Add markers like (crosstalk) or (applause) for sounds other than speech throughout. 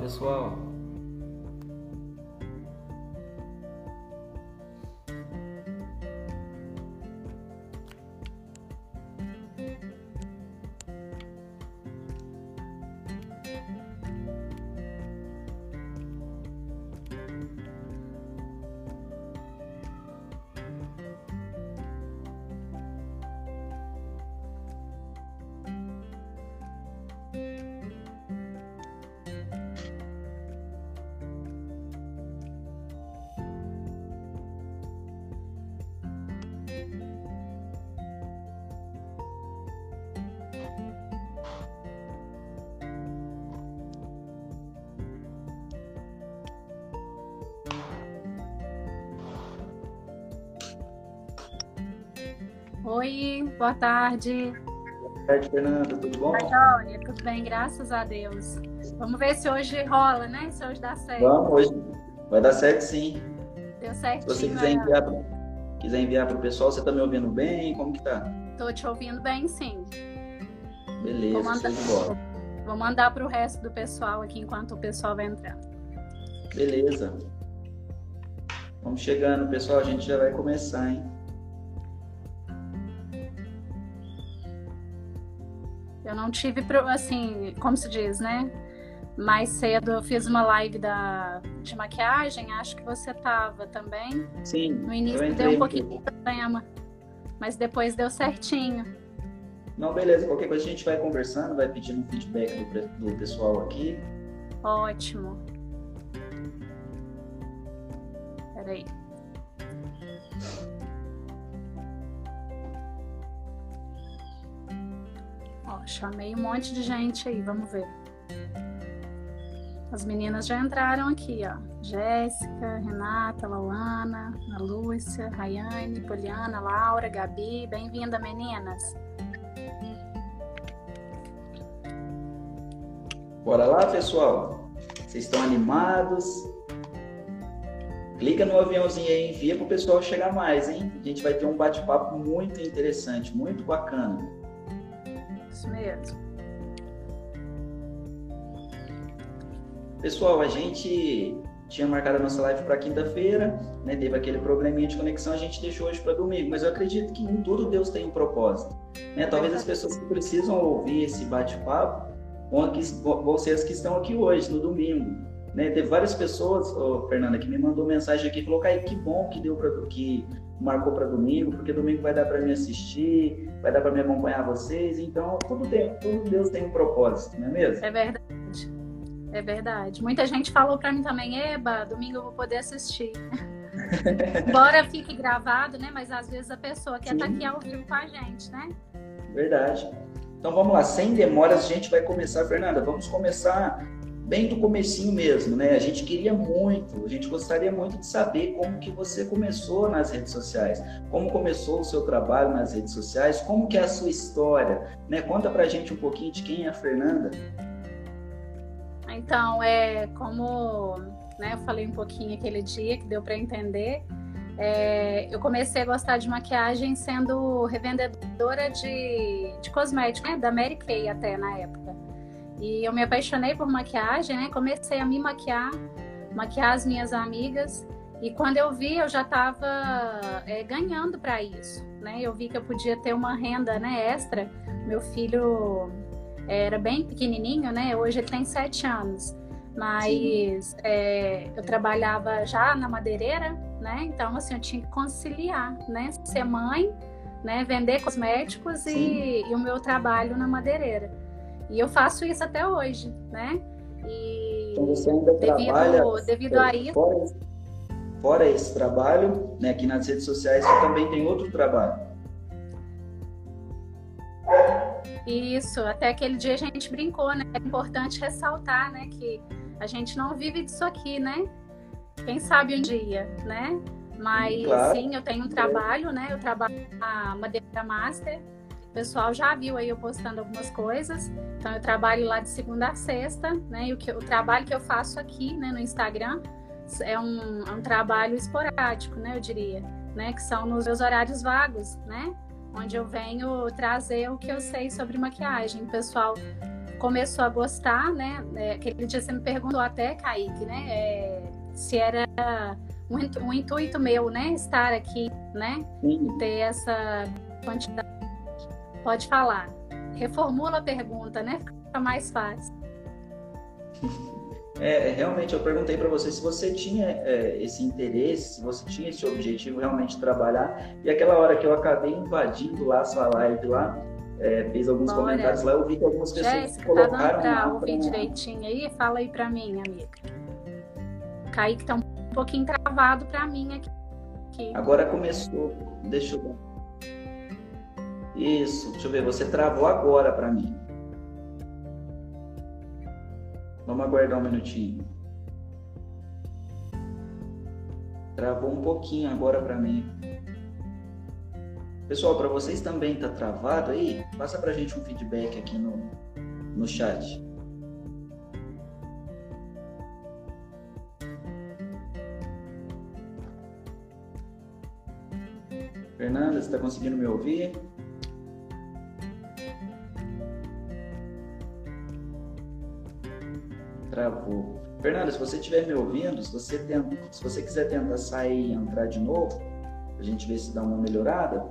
pessoal. Oi, boa tarde. Boa tarde, Fernanda, tudo bom? Oi, tudo bem, graças a Deus. Vamos ver se hoje rola, né? Se hoje dá certo. Vamos, hoje vai dar certo sim. Deu certinho. Se você quiser enviar, pro, quiser enviar para o pessoal, você está me ouvindo bem? Como que tá? Tô te ouvindo bem, sim. Beleza, vou mandar, vou, vou mandar para o resto do pessoal aqui enquanto o pessoal vai entrando. Beleza. Vamos chegando, pessoal. A gente já vai começar, hein? Eu não tive, assim, como se diz, né? Mais cedo eu fiz uma live da, de maquiagem, acho que você tava também. Sim. No início deu um pouquinho de problema, mas depois deu certinho. Não, beleza. Qualquer coisa a gente vai conversando, vai pedindo um feedback do, do pessoal aqui. Ótimo. Peraí. Chamei um monte de gente aí, vamos ver. As meninas já entraram aqui, ó. Jéssica, Renata, Lauana, Ana Lúcia, Rayane, Poliana, Laura, Gabi. Bem-vinda, meninas. Bora lá, pessoal? Vocês estão animados? Clica no aviãozinho aí envia para o pessoal chegar mais, hein? A gente vai ter um bate-papo muito interessante, muito bacana. Isso mesmo. Pessoal, a gente tinha marcado a nossa live para quinta-feira, né? Teve aquele probleminha de conexão, a gente deixou hoje para domingo. Mas eu acredito que em tudo Deus tem um propósito. Né? Talvez as pessoas que precisam ouvir esse bate-papo vão ser as que estão aqui hoje, no domingo. Né? Teve várias pessoas, oh, Fernanda, que me mandou mensagem aqui, falou, Caio, que bom que deu para que marcou para domingo, porque domingo vai dar para me assistir, vai dar para me acompanhar vocês. Então, tudo, tem, tudo Deus tem um propósito, não é mesmo? É verdade. É verdade. Muita gente falou para mim também, Eba, domingo eu vou poder assistir. (laughs) Embora fique gravado, né? Mas às vezes a pessoa quer estar tá aqui ao vivo com a gente, né? Verdade. Então vamos lá, sem demoras a gente vai começar, Fernanda. Vamos começar bem do comecinho mesmo, né? A gente queria muito, a gente gostaria muito de saber como que você começou nas redes sociais, como começou o seu trabalho nas redes sociais, como que é a sua história, né? Conta pra gente um pouquinho de quem é a Fernanda. Então, é como né, eu falei um pouquinho aquele dia que deu para entender. É, eu comecei a gostar de maquiagem sendo revendedora de, de cosméticos, né, da Mary Kay até na época. E eu me apaixonei por maquiagem, né? Comecei a me maquiar, maquiar as minhas amigas. E quando eu vi, eu já estava é, ganhando para isso, né? Eu vi que eu podia ter uma renda, né, extra. Meu filho era bem pequenininho, né? Hoje ele tem sete anos. Mas é, eu trabalhava já na madeireira, né? Então, assim, eu tinha que conciliar, né? Ser mãe, né? Vender cosméticos e, e, o meu trabalho na madeireira. E eu faço isso até hoje, né? E então você ainda devido, trabalha devido a isso. Fora, fora esse trabalho, né? Aqui nas redes sociais você também tem outro trabalho. Isso, até aquele dia a gente brincou, né? É importante ressaltar, né, que a gente não vive disso aqui, né? Quem sabe um dia, né? Mas claro. sim, eu tenho um trabalho, né? Eu trabalho na Madeira Master. O pessoal já viu aí eu postando algumas coisas. Então eu trabalho lá de segunda a sexta, né? E o, que, o trabalho que eu faço aqui, né, no Instagram, é um, é um trabalho esporádico, né? Eu diria, né? Que são nos meus horários vagos, né? onde eu venho trazer o que eu sei sobre maquiagem. O pessoal começou a gostar, né? É, aquele dia você me perguntou até, Kaique, né? É, se era um, um, intuito meu, né? Estar aqui, né? Sim. Ter essa quantidade. Pode falar. Reformula a pergunta, né? Fica mais fácil. É, realmente, eu perguntei para você se você tinha é, esse interesse, se você tinha esse objetivo realmente de trabalhar. E aquela hora que eu acabei invadindo lá a sua live lá, é, fiz alguns Bora. comentários lá, eu vi que algumas pessoas Jéssica, colocaram... tá dando pra ouvir pra... direitinho aí? Fala aí para mim, amiga. Kaique tá um pouquinho travado para mim aqui. Agora começou, deixa eu ver. Isso, deixa eu ver, você travou agora para mim. Vamos aguardar um minutinho. Travou um pouquinho agora para mim. Pessoal, para vocês também tá travado aí? Passa para a gente um feedback aqui no, no chat. Fernanda, você está conseguindo me ouvir? Travou. Fernanda, se você estiver me ouvindo, se você, tenta, se você quiser tentar sair e entrar de novo, a gente ver se dá uma melhorada.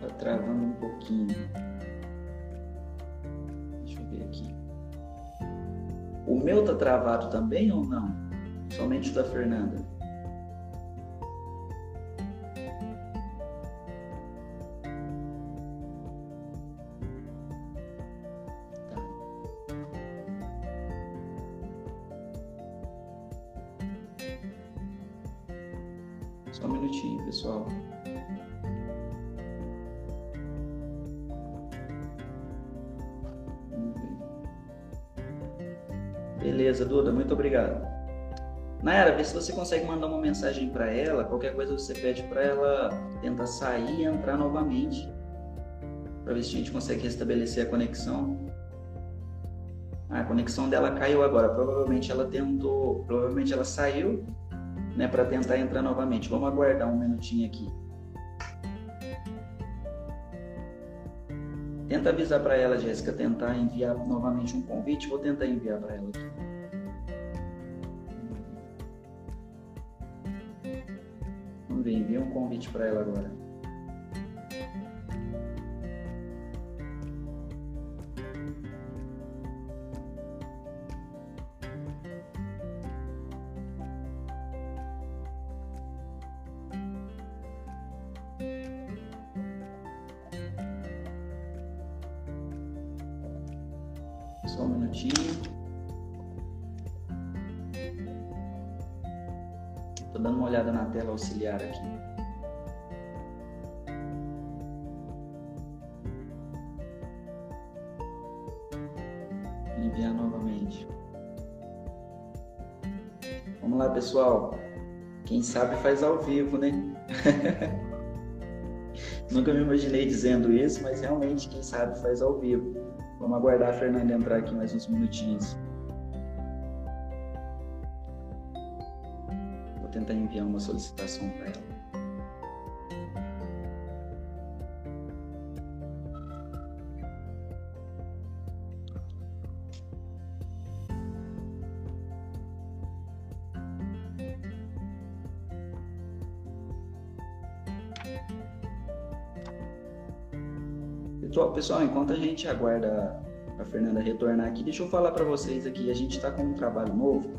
Tá travando um pouquinho. Deixa eu ver aqui. O meu tá travado também ou não? Somente o da Fernanda. Se você consegue mandar uma mensagem para ela. Qualquer coisa você pede para ela tentar sair e entrar novamente. Para ver se a gente consegue restabelecer a conexão. A conexão dela caiu agora. Provavelmente ela tentou, provavelmente ela saiu, né, para tentar entrar novamente. Vamos aguardar um minutinho aqui. Tenta avisar para ela, Jéssica, tentar enviar novamente um convite. Vou tentar enviar para ela aqui. Envia um convite para ela agora. Enviar novamente. Vamos lá, pessoal. Quem sabe faz ao vivo, né? (laughs) Nunca me imaginei dizendo isso, mas realmente quem sabe faz ao vivo. Vamos aguardar a Fernanda entrar aqui mais uns minutinhos. tentar enviar uma solicitação para ela. Pessoal, enquanto a gente aguarda a Fernanda retornar aqui, deixa eu falar para vocês aqui, a gente está com um trabalho novo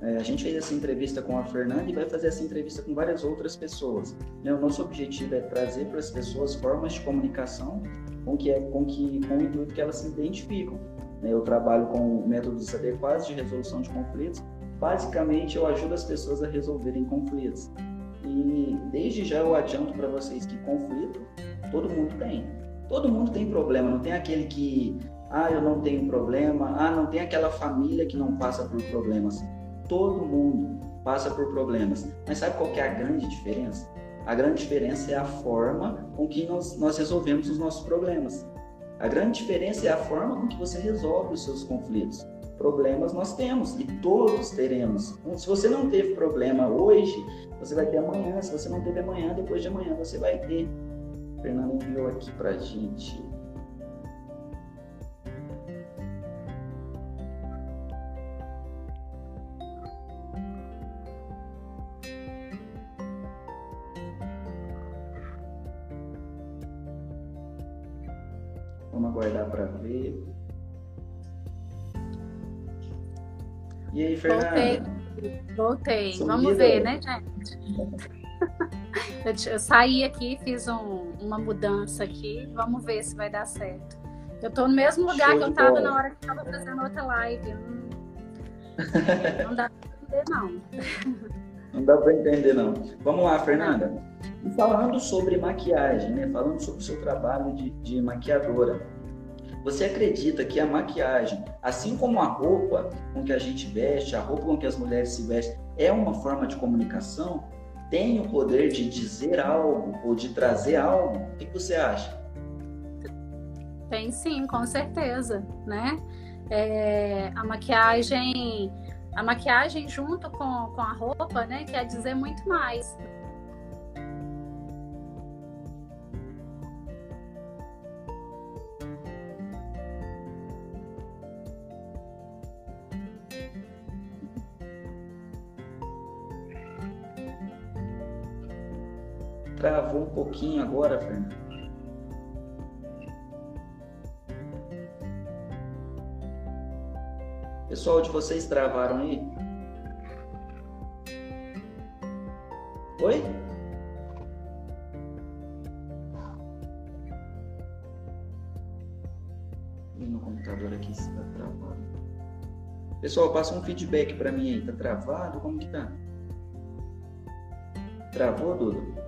é, a gente fez essa entrevista com a Fernanda e vai fazer essa entrevista com várias outras pessoas. Né? O nosso objetivo é trazer para as pessoas formas de comunicação com que é com que com o intuito que elas se identificam. Né? Eu trabalho com métodos adequados de resolução de conflitos. Basicamente, eu ajudo as pessoas a resolverem conflitos. E desde já eu adianto para vocês que conflito todo mundo tem. Todo mundo tem problema, não tem aquele que ah, eu não tenho problema, ah, não tem aquela família que não passa por problemas todo mundo passa por problemas. Mas sabe qual é a grande diferença? A grande diferença é a forma com que nós, nós resolvemos os nossos problemas. A grande diferença é a forma com que você resolve os seus conflitos. Problemas nós temos e todos teremos. Então, se você não teve problema hoje, você vai ter amanhã. Se você não teve amanhã, depois de amanhã você vai ter. Fernando enviou aqui pra gente. Vamos aguardar para ver. E aí, Fernando? Voltei. Voltei. Vamos ver, né, gente? (laughs) eu saí aqui, fiz um uma mudança aqui. Vamos ver se vai dar certo. Eu tô no mesmo lugar Show que eu estava na hora que estava fazendo outra live. Não, não dá para entender, não. (laughs) Não dá para entender, não. Vamos lá, Fernanda. E falando sobre maquiagem, né? Falando sobre o seu trabalho de, de maquiadora. Você acredita que a maquiagem, assim como a roupa com que a gente veste, a roupa com que as mulheres se vestem, é uma forma de comunicação? Tem o poder de dizer algo ou de trazer algo? O que você acha? Tem sim, com certeza, né? É, a maquiagem, a maquiagem junto com, com a roupa, né, quer dizer muito mais. Travou um pouquinho agora, Fernando. Pessoal de vocês travaram aí? Oi? E no computador aqui está travado. Pessoal, passa um feedback para mim aí. Tá travado? Como que tá? Travou, Dudu?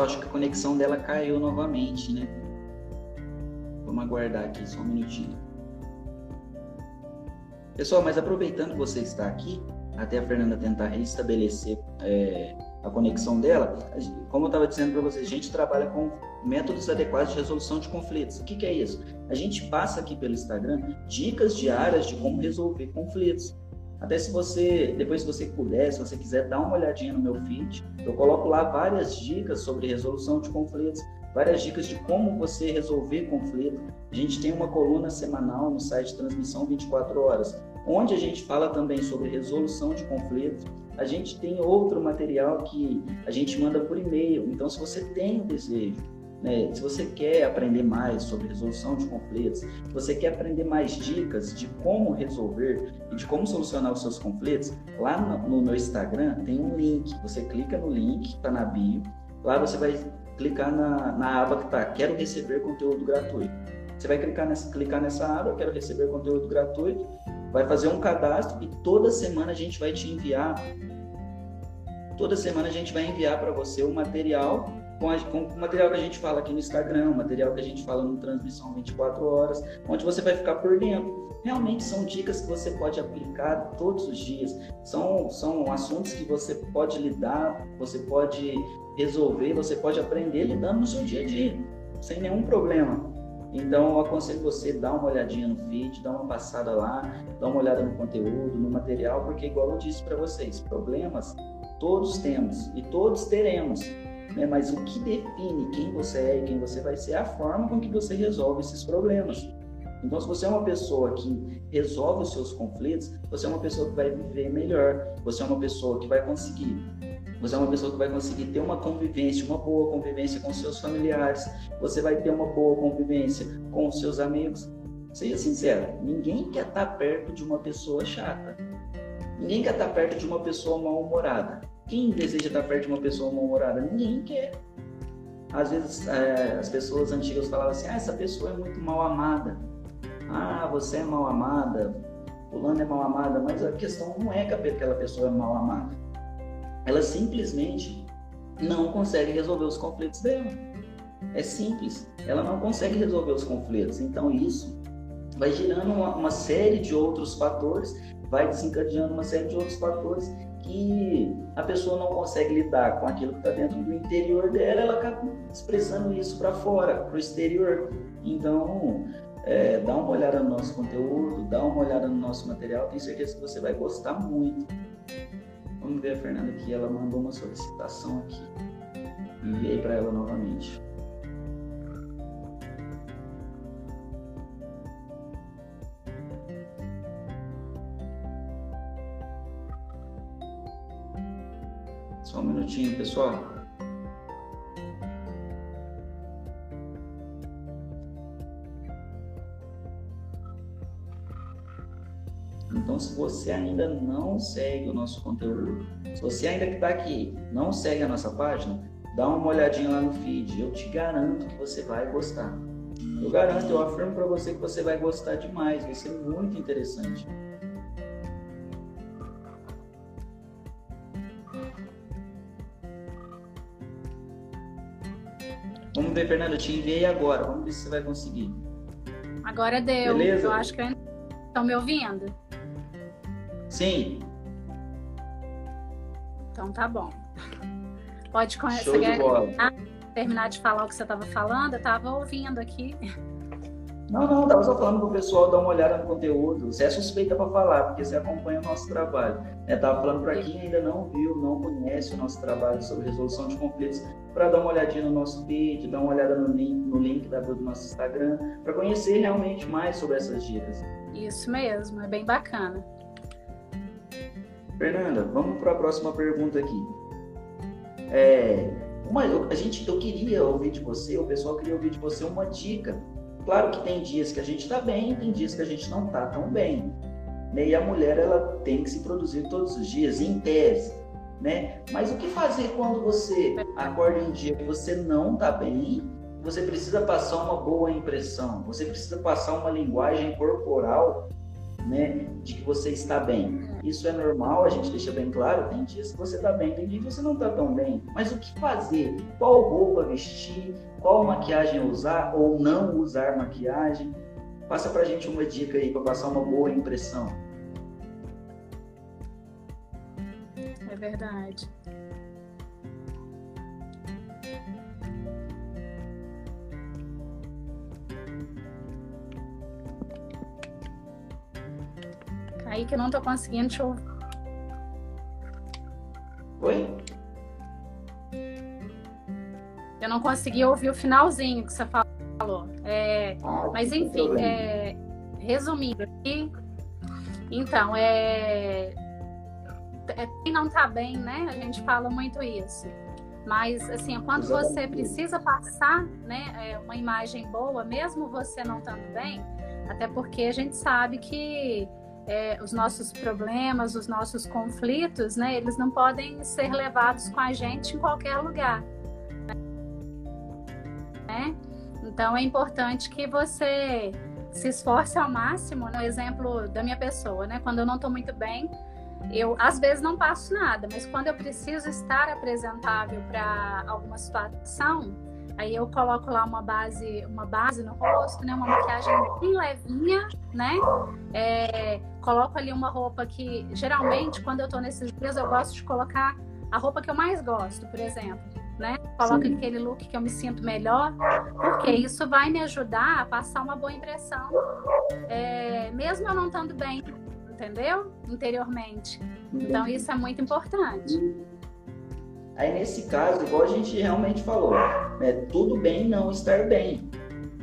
Pessoal, acho que a conexão dela caiu novamente, né? Vamos aguardar aqui só um minutinho. Pessoal, mas aproveitando que você está aqui, até a Fernanda tentar restabelecer é, a conexão dela, como eu estava dizendo para vocês, a gente trabalha com métodos adequados de resolução de conflitos. O que, que é isso? A gente passa aqui pelo Instagram dicas diárias de como resolver conflitos. Até se você, depois se você puder, se você quiser dar uma olhadinha no meu feed, eu coloco lá várias dicas sobre resolução de conflitos, várias dicas de como você resolver conflito. A gente tem uma coluna semanal no site Transmissão 24 Horas, onde a gente fala também sobre resolução de conflitos. A gente tem outro material que a gente manda por e-mail. Então, se você tem o desejo né? Se você quer aprender mais sobre resolução de conflitos, se você quer aprender mais dicas de como resolver e de como solucionar os seus conflitos, lá no, no meu Instagram tem um link. Você clica no link, está na bio. Lá você vai clicar na, na aba que está Quero receber conteúdo gratuito. Você vai clicar nessa, clicar nessa aba, Quero receber conteúdo gratuito, vai fazer um cadastro e toda semana a gente vai te enviar. Toda semana a gente vai enviar para você o material com, a, com, o material que a gente fala aqui no Instagram, o material que a gente fala no Transmissão 24 Horas, onde você vai ficar por dentro. Realmente são dicas que você pode aplicar todos os dias, são, são assuntos que você pode lidar, você pode resolver, você pode aprender lidando no seu dia a dia, sem nenhum problema. Então, eu aconselho você dar uma olhadinha no feed, dar uma passada lá, dar uma olhada no conteúdo, no material, porque, igual eu disse para vocês, problemas todos temos e todos teremos né? mas o que define quem você é e quem você vai ser é a forma com que você resolve esses problemas. Então, se você é uma pessoa que resolve os seus conflitos, você é uma pessoa que vai viver melhor, você é uma pessoa que vai conseguir você é uma pessoa que vai conseguir ter uma convivência, uma boa convivência com seus familiares, você vai ter uma boa convivência com seus amigos. Seja sincero, ninguém quer estar perto de uma pessoa chata. Ninguém quer estar perto de uma pessoa mal-humorada. Quem deseja estar perto de uma pessoa mal-humorada? Ninguém quer. Às vezes é, as pessoas antigas falavam assim: ah, essa pessoa é muito mal amada. Ah, você é mal amada. fulano é mal amada, mas a questão não é que aquela pessoa é mal amada. Ela simplesmente não consegue resolver os conflitos dela. É simples. Ela não consegue resolver os conflitos. Então isso vai gerando uma, uma série de outros fatores, vai desencadeando uma série de outros fatores que a pessoa não consegue lidar com aquilo que está dentro do interior dela, ela acaba expressando isso para fora, para o exterior. Então, é, dá uma olhada no nosso conteúdo, dá uma olhada no nosso material, tenho certeza que você vai gostar muito. Vamos ver a Fernanda aqui, ela mandou uma solicitação aqui. Enviei para ela novamente. Só um minutinho, pessoal. Então, se você ainda não segue o nosso conteúdo, se você ainda que está aqui não segue a nossa página, dá uma olhadinha lá no feed. Eu te garanto que você vai gostar. Eu garanto, eu afirmo para você que você vai gostar demais. Vai ser muito interessante. Vamos ver, Fernanda, eu te enviei agora. Vamos ver se você vai conseguir. Agora deu. Beleza? Eu acho que estão me ouvindo. Sim. Então tá bom. Pode bola. terminar de falar o que você estava falando? Eu estava ouvindo aqui. Não, não, estava só falando para o pessoal dar uma olhada no conteúdo. Você é suspeita para falar, porque você acompanha o nosso trabalho. Estava né? falando para quem ainda não viu, não conhece o nosso trabalho sobre resolução de conflitos, para dar uma olhadinha no nosso feed, dar uma olhada no link, no link da, do nosso Instagram, para conhecer realmente mais sobre essas dicas. Isso mesmo, é bem bacana. Fernanda, vamos para a próxima pergunta aqui. É, uma, a gente, eu queria ouvir de você, o pessoal queria ouvir de você uma dica Claro que tem dias que a gente está bem, tem dias que a gente não está tão bem. Né? E a mulher ela tem que se produzir todos os dias, em tese. Né? Mas o que fazer quando você acorda um dia que você não está bem? Você precisa passar uma boa impressão, você precisa passar uma linguagem corporal né, de que você está bem. Isso é normal, a gente deixa bem claro. Tem dias que você está bem, tem dias que você não está tão bem. Mas o que fazer? Qual roupa vestir? Qual maquiagem usar ou não usar maquiagem? Passa pra gente uma dica aí para passar uma boa impressão. É verdade. Aí que eu não tô conseguindo te ouvir. Oi? Eu não consegui ouvir o finalzinho que você falou. É, ah, mas enfim, é, resumindo aqui, então, é, é, quem não tá bem, né? A gente fala muito isso. Mas, assim, quando você precisa passar né, é, uma imagem boa, mesmo você não estando bem, até porque a gente sabe que é, os nossos problemas, os nossos conflitos, né, eles não podem ser levados com a gente em qualquer lugar. Né? Então é importante que você se esforce ao máximo. No né? exemplo da minha pessoa, né? Quando eu não estou muito bem, eu às vezes não passo nada, mas quando eu preciso estar apresentável para alguma situação, Aí eu coloco lá uma base, uma base no rosto, né? Uma maquiagem bem levinha, né? É, coloco ali uma roupa que geralmente quando eu tô nesses dias eu gosto de colocar a roupa que eu mais gosto, por exemplo, né? Coloco Sim. aquele look que eu me sinto melhor, porque isso vai me ajudar a passar uma boa impressão, é, mesmo eu não estando bem, entendeu? Interiormente. Então isso é muito importante. Aí nesse caso, igual a gente realmente falou, é tudo bem não estar bem.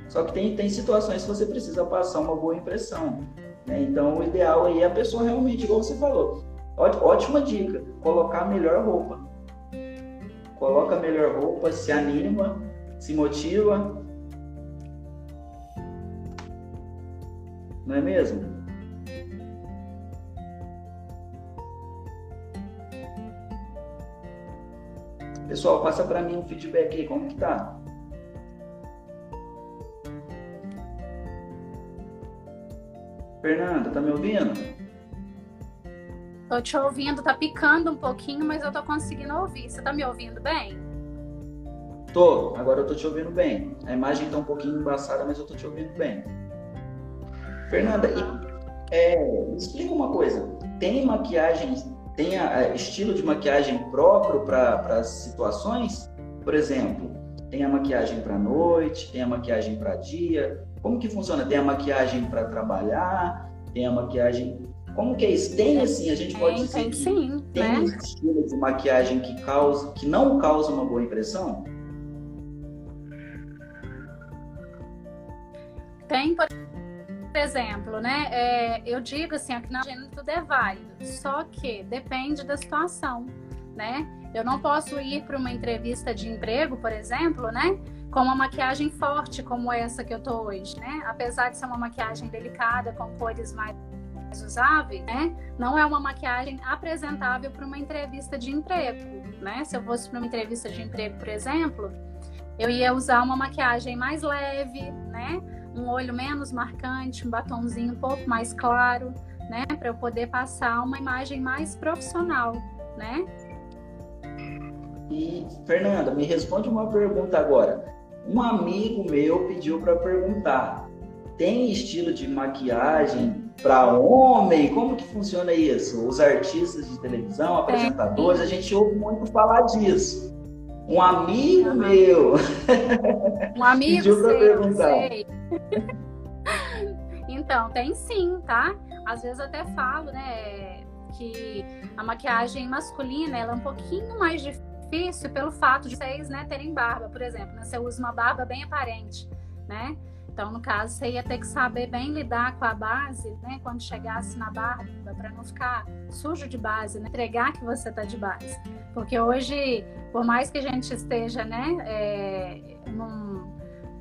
Só que tem, tem situações que você precisa passar uma boa impressão. Né? Então o ideal aí é a pessoa realmente, igual você falou, ótima dica, colocar a melhor roupa. Coloca a melhor roupa, se anima, se motiva. Não é mesmo? Pessoal, passa para mim um feedback aí, como que tá? Fernanda, tá me ouvindo? Tô te ouvindo, tá picando um pouquinho, mas eu tô conseguindo ouvir. Você tá me ouvindo bem? Tô, agora eu tô te ouvindo bem. A imagem tá um pouquinho embaçada, mas eu tô te ouvindo bem. Fernanda, é, me explica uma coisa. Tem maquiagem, tem a, a estilo de maquiagem próprio para as situações? Por exemplo, tem a maquiagem para noite, tem a maquiagem para dia. Como que funciona? Tem a maquiagem para trabalhar, tem a maquiagem como que é isso? Tem assim, a gente pode tem, dizer tem, que sim, tem né? um estilo de maquiagem que causa, que não causa uma boa impressão? Tem, por exemplo, né? É, eu digo assim, aqui na agenda tudo é válido, só que depende da situação, né? Eu não posso ir para uma entrevista de emprego, por exemplo, né? Com uma maquiagem forte como essa que eu tô hoje, né? Apesar de ser uma maquiagem delicada, com cores mais usáveis, né? Não é uma maquiagem apresentável para uma entrevista de emprego, né? Se eu fosse para uma entrevista de emprego, por exemplo, eu ia usar uma maquiagem mais leve, né? Um olho menos marcante, um batonzinho um pouco mais claro, né? Para eu poder passar uma imagem mais profissional, né? E Fernanda, me responde uma pergunta agora. Um amigo meu pediu para perguntar: tem estilo de maquiagem para homem? Como que funciona isso? Os artistas de televisão, apresentadores, a gente ouve muito falar disso. Um amigo uhum. meu. Um amigo (laughs) pediu para perguntar. Sei. (laughs) então, tem sim, tá? Às vezes até falo, né, que a maquiagem masculina ela é um pouquinho mais difícil pelo fato de vocês, né, terem barba, por exemplo. Né? Você usa uma barba bem aparente, né? Então, no caso, você ia ter que saber bem lidar com a base, né? Quando chegasse na barba, para não ficar sujo de base, né? entregar que você está de base. Porque hoje, por mais que a gente esteja, né, é, num,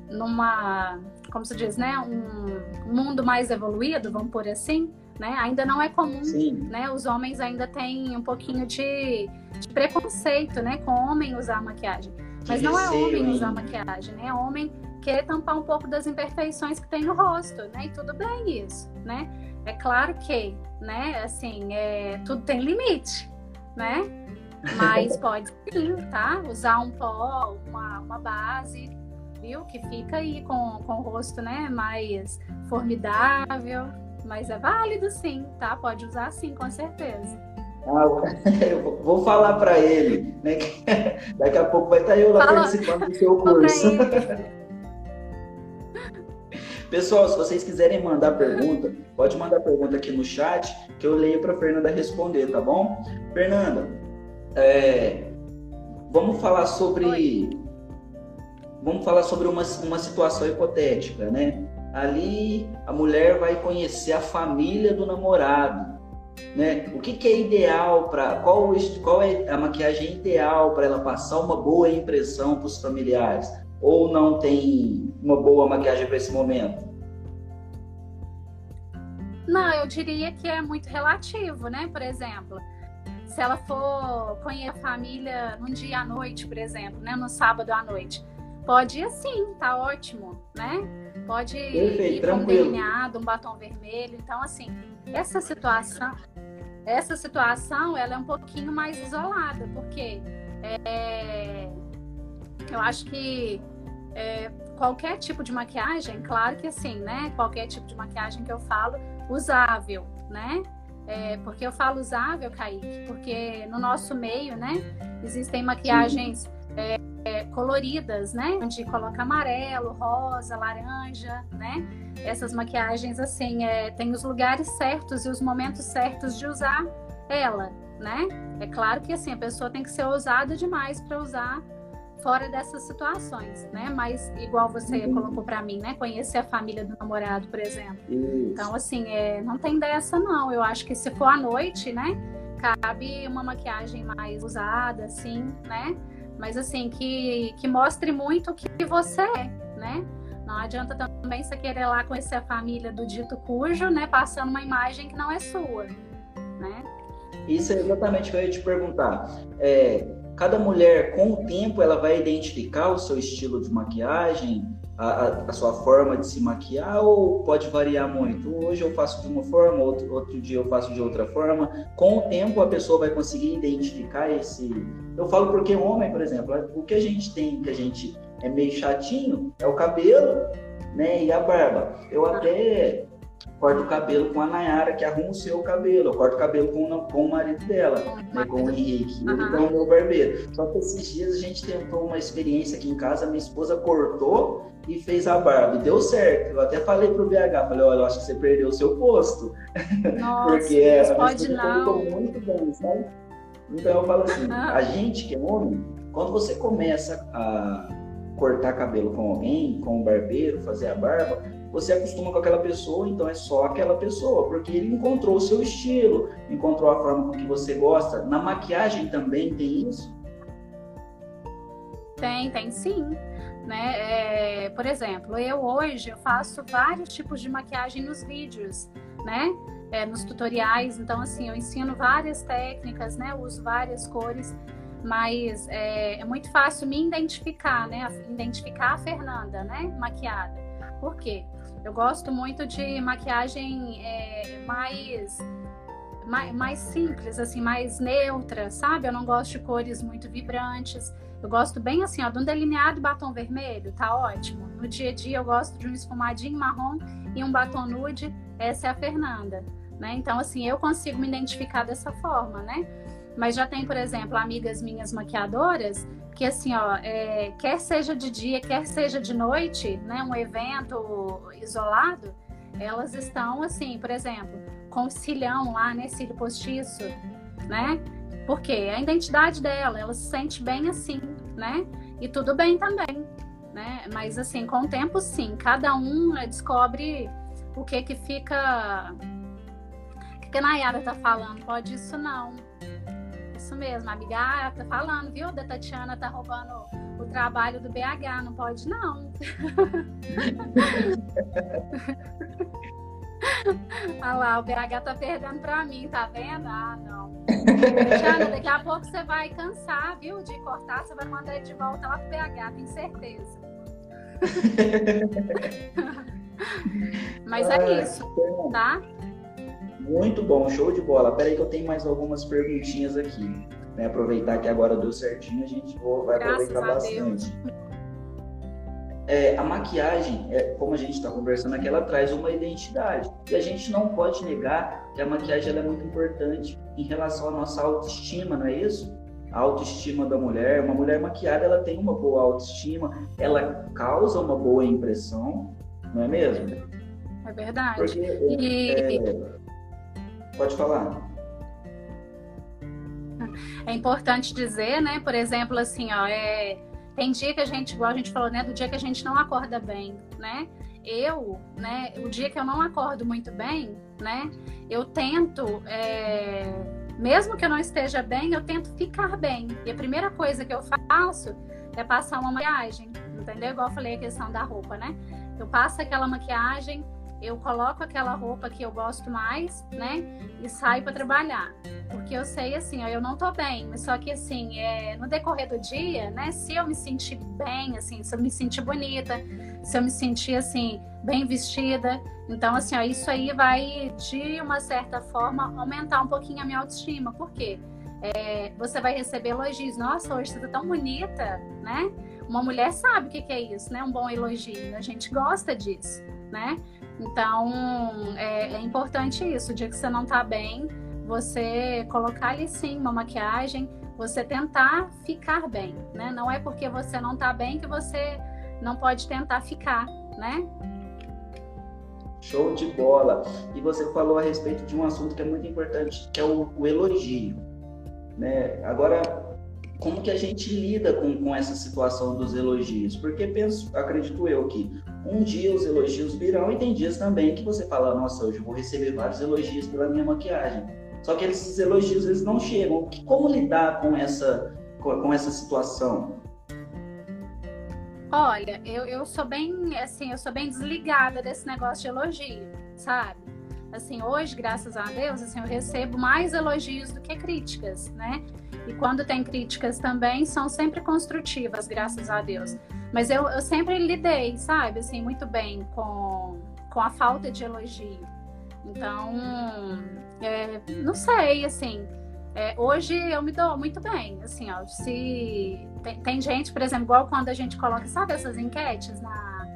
numa, como se diz, né, um mundo mais evoluído, vamos por assim, né? Ainda não é comum, Sim. né? Os homens ainda têm um pouquinho de, de preconceito, né, com homem usar maquiagem. Mas não é homem usar maquiagem, né? É homem querer tampar um pouco das imperfeições que tem no rosto, né? E tudo bem isso, né? É claro que, né, assim, é, tudo tem limite, né? (laughs) Mas pode sim, tá? Usar um pó, uma, uma base, viu? Que fica aí com, com o rosto, né, mais formidável. Mas é válido sim, tá? Pode usar sim, com certeza. Ah, eu (laughs) vou falar para ele, né? (laughs) Daqui a pouco vai estar eu lá Fala. participando do seu curso. (laughs) Pessoal, se vocês quiserem mandar pergunta, pode mandar pergunta aqui no chat que eu leio para Fernanda responder, tá bom? Fernanda, é, vamos falar sobre Oi. Vamos falar sobre uma, uma situação hipotética, né? Ali a mulher vai conhecer a família do namorado, né? O que, que é ideal para qual qual é a maquiagem ideal para ela passar uma boa impressão para os familiares? Ou não tem uma boa maquiagem para esse momento? Não, eu diria que é muito relativo, né? Por exemplo, se ela for conhecer a família num dia à noite, por exemplo, né? No sábado à noite, pode ir sim, tá ótimo, né? Pode Perfeito, ir com um delineado, um batom vermelho. Então, assim, essa situação, essa situação, ela é um pouquinho mais isolada, porque é, eu acho que é, qualquer tipo de maquiagem, claro que assim, né? Qualquer tipo de maquiagem que eu falo, usável, né? É, porque eu falo usável, Kaique, porque no nosso meio, né, existem maquiagens é, é, coloridas, né, onde coloca amarelo, rosa, laranja, né? Essas maquiagens, assim, é, tem os lugares certos e os momentos certos de usar ela, né? É claro que, assim, a pessoa tem que ser ousada demais para usar fora dessas situações, né? Mas igual você uhum. colocou para mim, né? Conhecer a família do namorado, por exemplo. Isso. Então, assim, é, não tem dessa não. Eu acho que se for à noite, né? Cabe uma maquiagem mais usada, assim, né? Mas assim, que, que mostre muito o que você é, né? Não adianta também você querer lá conhecer a família do dito cujo, né? Passando uma imagem que não é sua, né? Isso é exatamente o que eu ia te perguntar. É, cada mulher, com o tempo, ela vai identificar o seu estilo de maquiagem a, a, sua forma de se maquiar ou pode variar muito? Hoje eu faço de uma forma, outro, outro dia eu faço de outra forma. Com o tempo a pessoa vai conseguir identificar esse. Eu falo porque homem, por exemplo, o que a gente tem, que a gente é meio chatinho, é o cabelo né, e a barba. Eu até corto o cabelo com a Nayara, que arruma o seu cabelo. Eu corto o cabelo com, com o marido dela, né, com o Henrique. Ele uhum. é o meu barbeiro. Só que esses dias a gente tentou uma experiência aqui em casa, minha esposa cortou e fez a barba. E deu certo. Eu até falei pro BH, falei, olha, eu acho que você perdeu o seu posto. (laughs) Nossa, Porque é, pode não. muito bem, sabe? Então eu falo assim, a gente que é homem, quando você começa a cortar cabelo com alguém, com um barbeiro, fazer a barba, você acostuma com aquela pessoa, então é só aquela pessoa, porque ele encontrou o seu estilo, encontrou a forma com que você gosta. Na maquiagem também tem isso? Tem, tem sim. Né? É, por exemplo, eu hoje eu faço vários tipos de maquiagem nos vídeos, né? É, nos tutoriais, então assim, eu ensino várias técnicas, né? uso várias cores, mas é, é muito fácil me identificar, né? Identificar a Fernanda, né? Maquiada. Por quê? Eu gosto muito de maquiagem é, mais, mais, simples, assim, mais neutra, sabe? Eu não gosto de cores muito vibrantes. Eu gosto bem assim, ó, de um delineado batom vermelho, tá ótimo. No dia a dia eu gosto de um esfumadinho marrom e um batom nude. Essa é a Fernanda, né? Então assim, eu consigo me identificar dessa forma, né? Mas já tem, por exemplo, amigas minhas maquiadoras que assim, ó, é, quer seja de dia, quer seja de noite, né, um evento isolado, elas estão assim, por exemplo, com o cilhão lá, né, cílio postiço, né? Porque é a identidade dela, ela se sente bem assim, né? E tudo bem também, né? Mas assim, com o tempo sim, cada um né, descobre o que que fica o que, que a Nayara tá falando, pode isso não isso mesmo, a amiga ah, tá falando, viu? Da Tatiana tá roubando o trabalho do BH, não pode não. (laughs) Olha lá, o BH tá perdendo pra mim, tá vendo? Ah, não. Tatiana, daqui a pouco você vai cansar, viu? De cortar, você vai mandar ele de volta lá pro BH, tenho certeza. (laughs) Mas é isso, tá? Muito bom, show de bola. Peraí que eu tenho mais algumas perguntinhas aqui. Né? Aproveitar que agora deu certinho, a gente vai Graças aproveitar bastante. É, a maquiagem, é, como a gente está conversando aqui, ela traz uma identidade. E a gente não pode negar que a maquiagem é muito importante em relação à nossa autoestima, não é isso? A autoestima da mulher. Uma mulher maquiada, ela tem uma boa autoestima, ela causa uma boa impressão, não é mesmo? É verdade. Porque, e... é, Pode falar. É importante dizer, né? Por exemplo, assim, ó, é... tem dia que a gente, igual a gente falou, né? Do dia que a gente não acorda bem, né? Eu, né? O dia que eu não acordo muito bem, né? Eu tento, é... mesmo que eu não esteja bem, eu tento ficar bem. E a primeira coisa que eu faço é passar uma maquiagem, entendeu? Igual eu falei a questão da roupa, né? Eu passo aquela maquiagem eu coloco aquela roupa que eu gosto mais, né? E saio para trabalhar. Porque eu sei assim, ó, eu não tô bem, mas só que assim, é, no decorrer do dia, né? Se eu me sentir bem, assim, se eu me sentir bonita, se eu me sentir assim, bem vestida, então assim, ó, isso aí vai de uma certa forma aumentar um pouquinho a minha autoestima. Por quê? É, você vai receber elogios. Nossa, hoje você tá tão bonita, né? Uma mulher sabe o que, que é isso, né? Um bom elogio. A gente gosta disso, né? Então, é, é importante isso. O dia que você não tá bem, você colocar ali sim uma maquiagem, você tentar ficar bem, né? Não é porque você não tá bem que você não pode tentar ficar, né? Show de bola! E você falou a respeito de um assunto que é muito importante, que é o, o elogio. Né? Agora, como que a gente lida com, com essa situação dos elogios? Porque penso, acredito eu que um dia os elogios virão e tem dias também que você fala, nossa, hoje eu vou receber vários elogios pela minha maquiagem. Só que esses elogios eles não chegam. Como lidar com essa, com essa situação? Olha, eu, eu sou bem, assim, eu sou bem desligada desse negócio de elogio, sabe? Assim, hoje, graças a Deus, assim, eu recebo mais elogios do que críticas, né? E quando tem críticas também, são sempre construtivas, graças a Deus. Mas eu, eu sempre lidei, sabe, assim, muito bem com, com a falta de elogio. Então, é, não sei, assim, é, hoje eu me dou muito bem, assim, ó, se tem, tem, gente, por exemplo, igual quando a gente coloca, sabe essas enquetes na,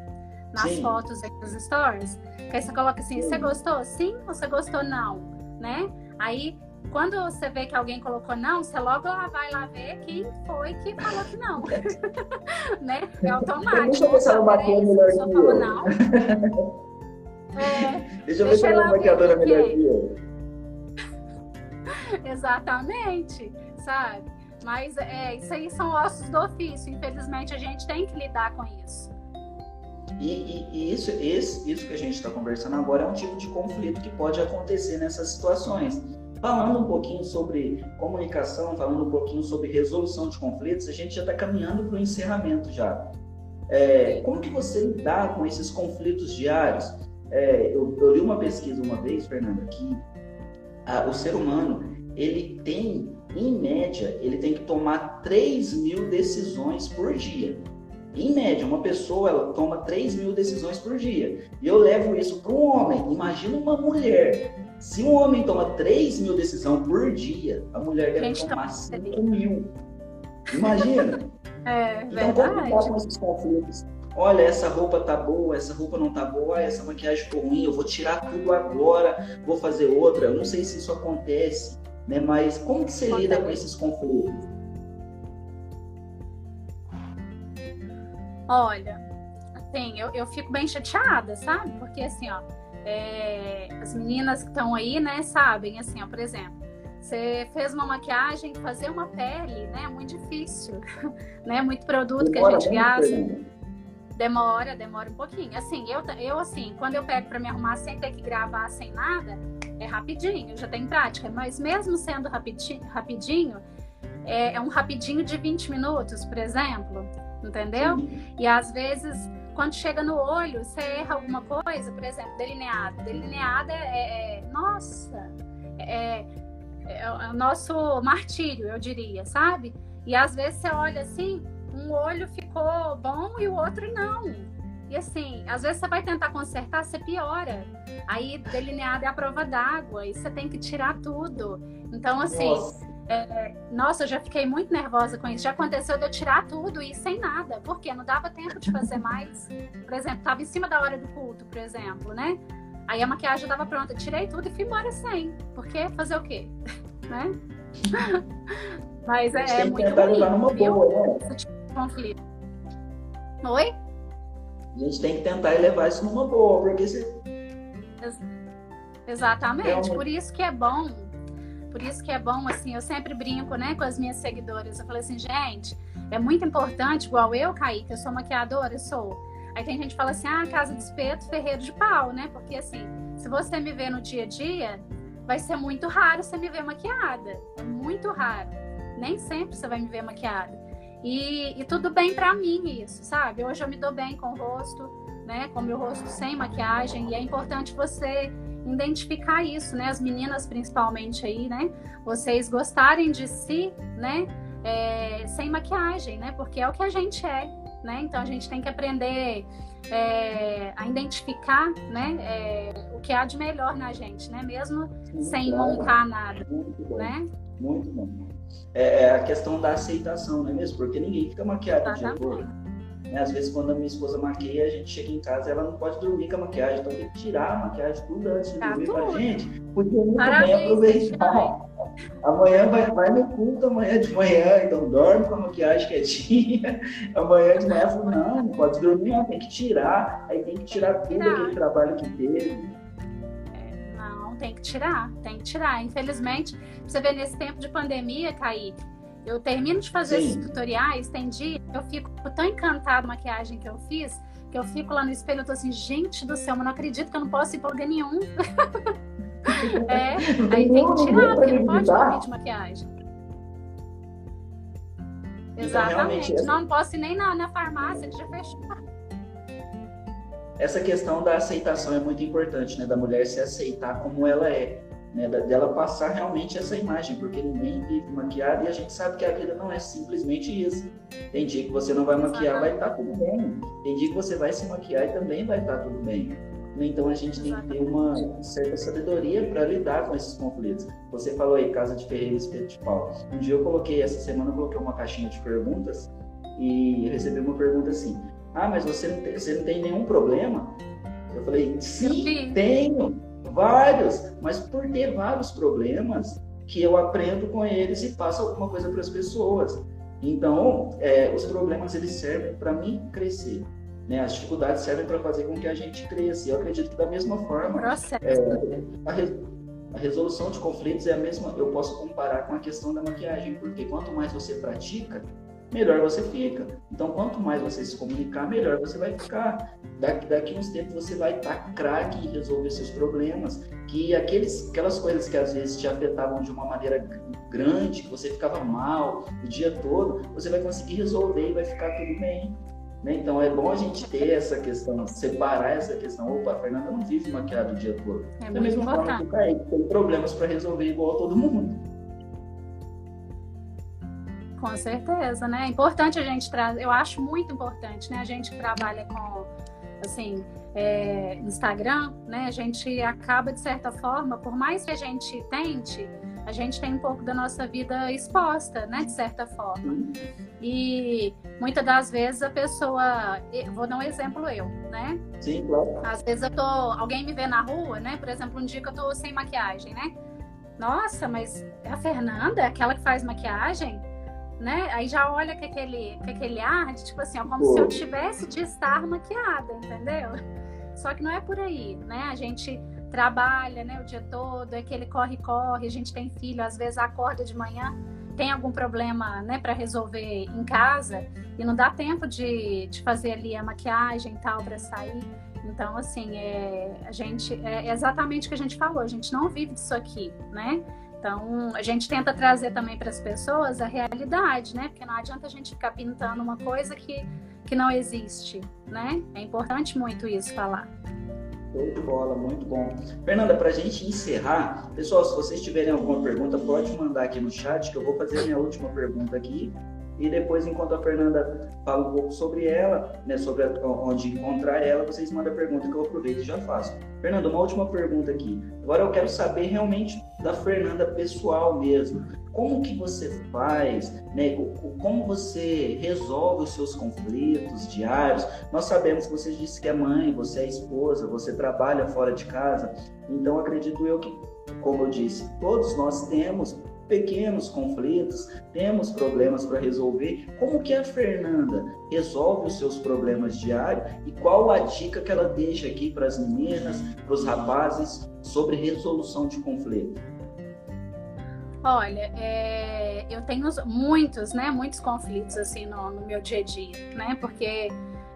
nas Sim. fotos aqui dos stories, que aí você coloca assim, você gostou? Sim ou você gostou não, né? Aí quando você vê que alguém colocou não, você logo vai lá ver quem foi que falou que não. (laughs) né? É automático. (laughs) Deixa eu ver se ela bateu melhor que eu. Não. É, deixa eu ver se ela é uma maquiadora melhor que eu. Exatamente, sabe? Mas é, isso aí são ossos do ofício. Infelizmente, a gente tem que lidar com isso. E, e, e isso, esse, isso que a gente está conversando agora é um tipo de conflito que pode acontecer nessas situações. Falando um pouquinho sobre comunicação, falando um pouquinho sobre resolução de conflitos, a gente já está caminhando para o encerramento já. É, como que você lidar com esses conflitos diários? É, eu, eu, li uma pesquisa uma vez, Fernanda, que a, o ser humano ele tem, em média, ele tem que tomar 3 mil decisões por dia. Em média, uma pessoa ela toma 3 mil decisões por dia. E eu levo isso para um homem. Imagina uma mulher. Se um homem toma 3 mil decisões por dia, a mulher deve Gente, tomar 5 mil. Imagina. (laughs) É, então, verdade. como com esses conflitos? Olha, essa roupa tá boa, essa roupa não tá boa, essa maquiagem ficou ruim, eu vou tirar tudo agora, vou fazer outra. Eu não sei se isso acontece, né? Mas como que você acontece. lida com esses conflitos? Olha, assim, eu, eu fico bem chateada, sabe? Porque assim, ó, é, as meninas que estão aí, né, sabem, assim, ó, por exemplo, você fez uma maquiagem, fazer uma pele, né, é muito difícil, (laughs) né, muito produto demora que a gente gasta. Demora, demora um pouquinho. Assim, eu, eu assim, quando eu pego para me arrumar sem ter que gravar, sem nada, é rapidinho, eu já tenho prática. Mas mesmo sendo rapidinho, rapidinho é, é um rapidinho de 20 minutos, por exemplo, entendeu? Sim. E às vezes quando chega no olho, você erra alguma coisa, por exemplo, delineado. Delineado é, é, é nossa, é, é, é, o nosso martírio, eu diria, sabe? E às vezes você olha assim, um olho ficou bom e o outro não. E assim, às vezes você vai tentar consertar, você piora. Aí delineado é a prova d'água e você tem que tirar tudo. Então, assim, Nossa. É, nossa, eu já fiquei muito nervosa com isso. Já aconteceu de eu tirar tudo e sem nada, porque não dava tempo de fazer mais. Por exemplo, estava em cima da hora do culto, por exemplo, né? Aí a maquiagem estava pronta, tirei tudo e fui embora sem. Porque fazer o quê? (laughs) né? Mas é, é muito ruim, viu? boa, né? Esse tipo de conflito. Oi? A gente tem que tentar levar isso numa boa, porque se... Ex exatamente. Por isso que é bom por isso que é bom, assim, eu sempre brinco, né, com as minhas seguidoras. Eu falei assim, gente, é muito importante, igual eu, Kaique, eu sou maquiadora, eu sou. Aí tem gente que fala assim, ah, casa de espeto, ferreiro de pau, né? Porque assim, se você me ver no dia a dia, vai ser muito raro você me ver maquiada. É muito raro. Nem sempre você vai me ver maquiada. E, e tudo bem para mim isso, sabe? Hoje eu me dou bem com o rosto, né? Com o meu rosto sem maquiagem. E é importante você identificar isso, né? As meninas principalmente aí, né? Vocês gostarem de si, né? É, sem maquiagem, né? Porque é o que a gente é, né? Então a gente tem que aprender é, a identificar, né? É, o que há de melhor na gente, né? Mesmo Sim, sem claro. montar nada, Muito bom. né? Muito bom. É, é, a questão da aceitação, não é mesmo? Porque ninguém fica maquiado o dia todo. Né? Às vezes, quando a minha esposa maquia, a gente chega em casa e ela não pode dormir com a maquiagem, então tem que tirar a maquiagem tudo antes de tá dormir. Tudo. gente, podia muito Parabéns, bem aproveitar. Amanhã vai, vai no culto, amanhã de manhã, então dorme com a maquiagem quietinha. (laughs) Amanhã de manhã, falo, não, não pode dormir, não, tem que tirar. Aí tem que tirar tudo tirar. aquele trabalho que teve é, Não, tem que tirar, tem que tirar. Infelizmente, você vê nesse tempo de pandemia, Kaique, eu termino de fazer Sim. esses tutoriais, tem dia eu fico tão encantada com a maquiagem que eu fiz, que eu fico lá no espelho e tô assim, gente do céu, mas não acredito que eu não posso ir pra lugar nenhum. (laughs) é, aí tem que tirar, porque não pode dormir de maquiagem. Exatamente. Não, não posso ir nem na, na farmácia, que já fechou. Essa questão da aceitação é muito importante, né? Da mulher se aceitar como ela é. Né, dela passar realmente essa imagem, porque ninguém vive maquiado e a gente sabe que a vida não é simplesmente isso. Tem dia que você não vai maquiar, vai estar tá tudo bem. Tem dia que você vai se maquiar e também vai estar tá tudo bem. Então a gente tem que ter uma certa sabedoria para lidar com esses conflitos. Você falou aí, casa de ferreiro espeto de pau. Um dia eu coloquei, essa semana eu coloquei uma caixinha de perguntas e recebi uma pergunta assim: Ah, mas você não tem, você não tem nenhum problema? Eu falei: Sim, tenho vários, mas por ter vários problemas que eu aprendo com eles e passo alguma coisa para as pessoas. Então, é, os problemas eles servem para mim crescer. Né? As dificuldades servem para fazer com que a gente cresça. E eu acredito que da mesma forma, é, a, re, a, resolução de conflitos é a mesma. Eu posso comparar com a questão da maquiagem, porque quanto mais você pratica, melhor você fica. Então, quanto mais você se comunicar, melhor você vai ficar. Daqui, daqui uns tempos você vai estar tá craque em resolver seus problemas, que aqueles, aquelas coisas que às vezes te afetavam de uma maneira grande, que você ficava mal o dia todo, você vai conseguir resolver e vai ficar tudo bem. Né? Então é bom a gente ter essa questão, separar essa questão. Opa, a Fernanda não vive maquiada o dia todo. É da mesma forma que o Kaique tem problemas para resolver igual todo mundo. Com certeza, né? É importante a gente trazer, eu acho muito importante, né? A gente que trabalha com, assim, é, Instagram, né? A gente acaba, de certa forma, por mais que a gente tente, a gente tem um pouco da nossa vida exposta, né, de certa forma. E muitas das vezes a pessoa, vou dar um exemplo eu, né? Sim, claro. Às vezes eu tô, alguém me vê na rua, né? Por exemplo, um dia que eu tô sem maquiagem, né? Nossa, mas é a Fernanda, é aquela que faz maquiagem? Né? Aí já olha com aquele, com aquele ar de tipo assim, ó, como Pô. se eu tivesse de estar maquiada, entendeu? Só que não é por aí, né? A gente trabalha né, o dia todo, é aquele corre-corre, a gente tem filho, às vezes acorda de manhã, tem algum problema né, para resolver em casa e não dá tempo de, de fazer ali a maquiagem e tal para sair. Então, assim, é, a gente é exatamente o que a gente falou, a gente não vive disso aqui, né? Então, a gente tenta trazer também para as pessoas a realidade, né? Porque não adianta a gente ficar pintando uma coisa que, que não existe, né? É importante muito isso falar. Show de bola, muito bom. Fernanda, para a gente encerrar, pessoal, se vocês tiverem alguma pergunta, pode mandar aqui no chat, que eu vou fazer minha última pergunta aqui. E depois, enquanto a Fernanda fala um pouco sobre ela, né, sobre onde encontrar ela, vocês mandam a pergunta que eu aproveito e já faço. Fernanda, uma última pergunta aqui. Agora eu quero saber realmente da Fernanda pessoal mesmo. Como que você faz, né? Como você resolve os seus conflitos diários? Nós sabemos que você disse que é mãe, você é esposa, você trabalha fora de casa. Então acredito eu que, como eu disse, todos nós temos pequenos conflitos, temos problemas para resolver. Como que a Fernanda resolve os seus problemas diários e qual a dica que ela deixa aqui para as meninas, para os rapazes sobre resolução de conflito? Olha, é, eu tenho muitos, né, muitos conflitos assim no, no meu dia a dia, né, porque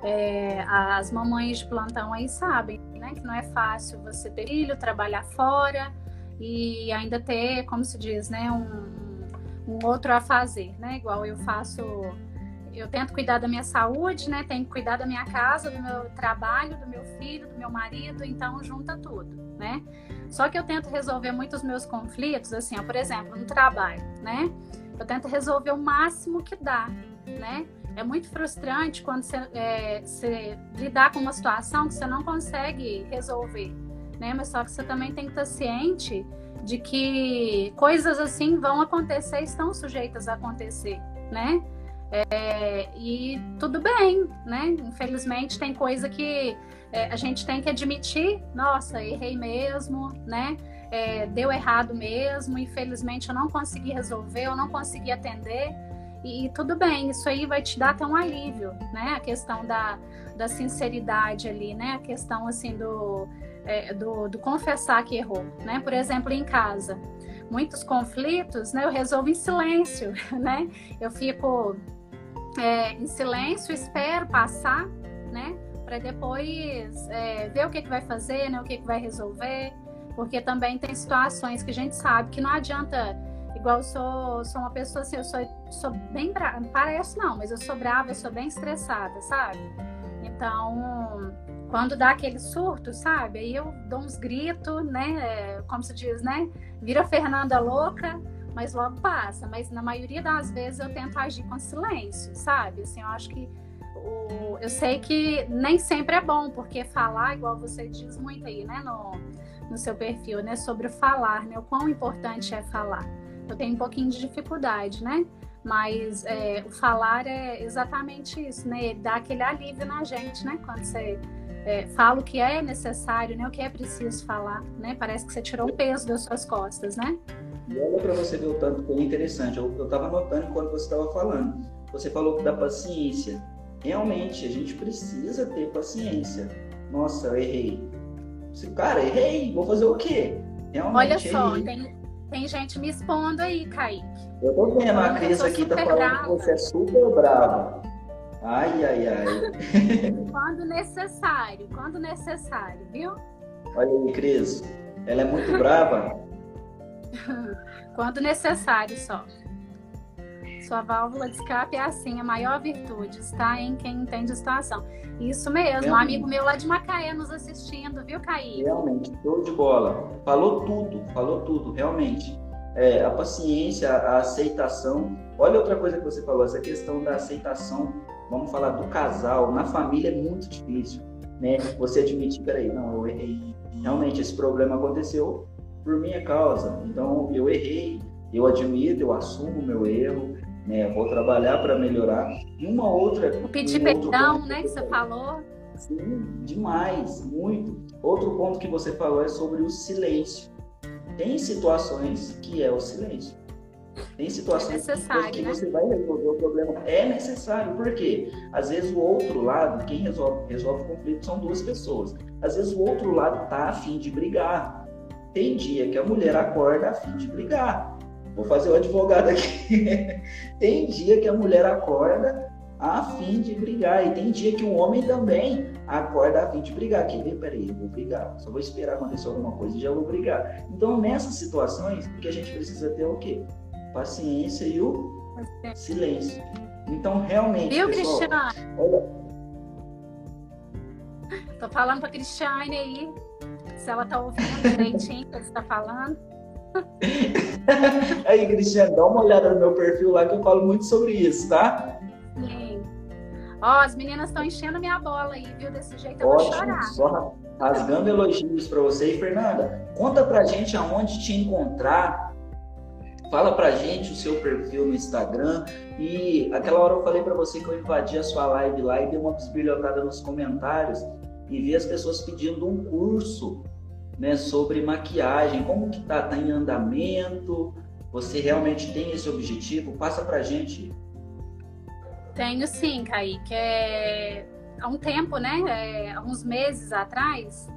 é, as mamães de plantão aí sabem, né, que não é fácil você ter filho, trabalhar fora, e ainda ter, como se diz, né, um, um outro a fazer, né? Igual eu faço, eu tento cuidar da minha saúde, né? Tenho que cuidar da minha casa, do meu trabalho, do meu filho, do meu marido, então junta tudo, né? Só que eu tento resolver muitos meus conflitos, assim, ó, por exemplo, no trabalho, né? Eu tento resolver o máximo que dá, né? É muito frustrante quando você, é, você lidar com uma situação que você não consegue resolver né? Mas só que você também tem que estar ciente de que coisas assim vão acontecer, estão sujeitas a acontecer, né? É, e tudo bem, né? Infelizmente tem coisa que é, a gente tem que admitir, nossa, errei mesmo, né? É, deu errado mesmo, infelizmente eu não consegui resolver, eu não consegui atender. E, e, tudo bem, isso aí vai te dar até um alívio, né? A questão da, da sinceridade ali, né? A questão assim do é, do, do, confessar que errou, né? Por exemplo, em casa, muitos conflitos, né? Eu resolvo em silêncio, (laughs) né? Eu fico é, em silêncio, espero passar, né? Para depois é, ver o que, que vai fazer, né? O que, que vai resolver, porque também tem situações que a gente sabe que não adianta igual eu sou, sou uma pessoa assim, eu sou, sou bem brava, parece não, mas eu sou brava, eu sou bem estressada, sabe? Então, quando dá aquele surto, sabe? Aí eu dou uns gritos, né? Como se diz, né? Vira Fernanda louca, mas logo passa. Mas na maioria das vezes eu tento agir com silêncio, sabe? Assim, eu acho que o... eu sei que nem sempre é bom, porque falar, igual você diz muito aí, né? No, no seu perfil, né? Sobre o falar, né? O quão importante é falar. Eu tenho um pouquinho de dificuldade, né? Mas é, o falar é exatamente isso, né? Dá aquele alívio na gente, né? Quando você é, fala o que é necessário, né? O que é preciso falar, né? Parece que você tirou um peso das suas costas, né? E olha para você ver o tanto que é interessante. Eu estava notando enquanto você estava falando. Você falou da paciência. Realmente, a gente precisa ter paciência. Nossa, eu errei. Cara, errei. Vou fazer o quê? Realmente, olha só, tem, tem gente me expondo aí, Kaique. Eu tô vendo, a Cris aqui tá falando que você é super brava. Ai, ai, ai. (laughs) quando necessário, quando necessário, viu? Olha aí, Cris. Ela é muito brava. (laughs) quando necessário só. Sua válvula de escape é assim, a maior virtude está em quem entende a situação. Isso mesmo, Realmente. um amigo meu lá de Macaé nos assistindo, viu, Caí? Realmente, show de bola. Falou tudo, falou tudo, realmente. É, a paciência, a aceitação. Olha outra coisa que você falou, essa questão da aceitação vamos falar do casal, na família é muito difícil, né? Você admitir, peraí, não, eu errei. Realmente esse problema aconteceu por minha causa. Então eu errei, eu admito, eu assumo o meu erro, né? Vou trabalhar para melhorar. E uma outra. O pedir um perdão, né? Que você falou. Sim, demais, muito. Outro ponto que você falou é sobre o silêncio. Tem situações que é o silêncio. Tem situações é que né? você vai resolver o problema. É necessário, porque às vezes o outro lado, quem resolve, resolve o conflito são duas pessoas. Às vezes o outro lado tá afim de brigar. Tem dia que a mulher acorda afim de brigar. Vou fazer o advogado aqui. (laughs) tem dia que a mulher acorda a fim de brigar. E tem dia que o homem também acorda a fim de brigar. Quer ver? Peraí, eu vou brigar. Só vou esperar acontecer alguma coisa e já vou brigar. Então, nessas situações, o que a gente precisa ter é o quê? Paciência e o silêncio. Então, realmente. Viu, pessoal, Cristiane? Olha... Tô falando pra Cristiane aí, se ela tá ouvindo direitinho o que você tá falando. (laughs) aí, Cristiane, dá uma olhada no meu perfil lá que eu falo muito sobre isso, tá? Sim. Ó, as meninas estão enchendo minha bola aí, viu? Desse jeito eu Ótimo, vou chorar. Só rasgando elogios para você. E, Fernanda, conta pra gente aonde te encontrar, Fala pra gente o seu perfil no Instagram. E aquela hora eu falei para você que eu invadi a sua live lá e dei uma bisbilhotada nos comentários e vi as pessoas pedindo um curso né, sobre maquiagem. Como que tá? Tá em andamento? Você realmente tem esse objetivo? Passa pra gente. Tenho sim, Kaique. É... Há um tempo, né? É... Há uns meses atrás,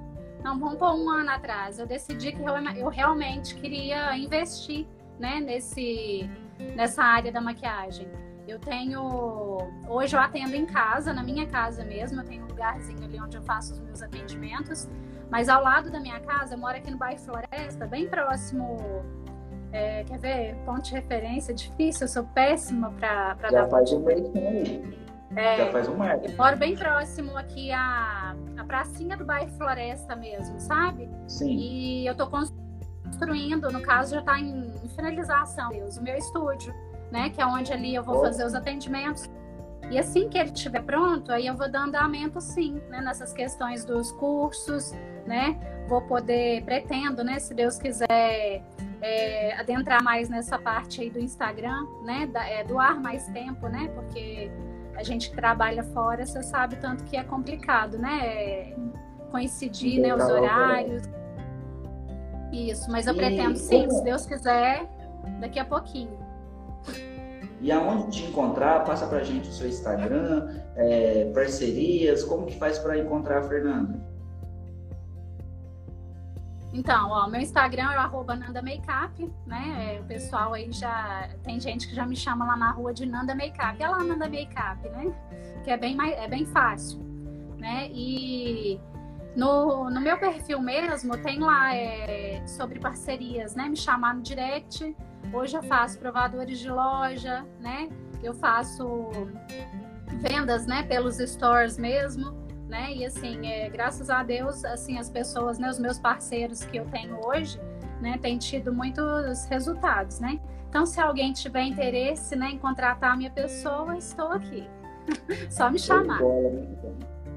não, vamos pôr um ano atrás, eu decidi que eu realmente queria investir né, nesse, nessa área da maquiagem. Eu tenho. Hoje eu atendo em casa, na minha casa mesmo, eu tenho um lugarzinho ali onde eu faço os meus atendimentos. Mas ao lado da minha casa, eu moro aqui no bairro Floresta, bem próximo. É, quer ver? Ponto de referência, difícil, eu sou péssima para dar faz um é, Já faz um marketing. Moro bem próximo aqui à, à pracinha do bairro Floresta mesmo, sabe? Sim. E eu tô construindo construindo, no caso já está em, finalização, o meu estúdio, né? Que é onde ali eu vou fazer os atendimentos. E assim que ele estiver pronto, aí eu vou dar andamento sim, né? Nessas questões dos cursos, né? Vou poder, pretendo, né? Se Deus quiser é, adentrar mais nessa parte aí do Instagram, né? Da, é, doar mais tempo, né? Porque a gente trabalha fora, você sabe tanto que é complicado, né? É, coincidir, né? Os horários. Isso, mas eu e pretendo sim, como... se Deus quiser, daqui a pouquinho. E aonde te encontrar? Passa pra gente o seu Instagram, é, parcerias, como que faz para encontrar a Fernanda? Então, ó, meu Instagram é arroba Nanda Makeup, né? É, o pessoal aí já. Tem gente que já me chama lá na rua de Nanda Makeup. É lá Nanda Makeup, né? Que é bem, mais, é bem fácil. Né? E no, no meu perfil mesmo, tem lá é, sobre parcerias, né? Me chamar no direct. Hoje eu faço provadores de loja, né? Eu faço vendas, né? Pelos stores mesmo, né? E assim, é, graças a Deus, assim, as pessoas, né, os meus parceiros que eu tenho hoje, né, têm tido muitos resultados, né? Então, se alguém tiver interesse, né, em contratar a minha pessoa, estou aqui. (laughs) Só me chamar.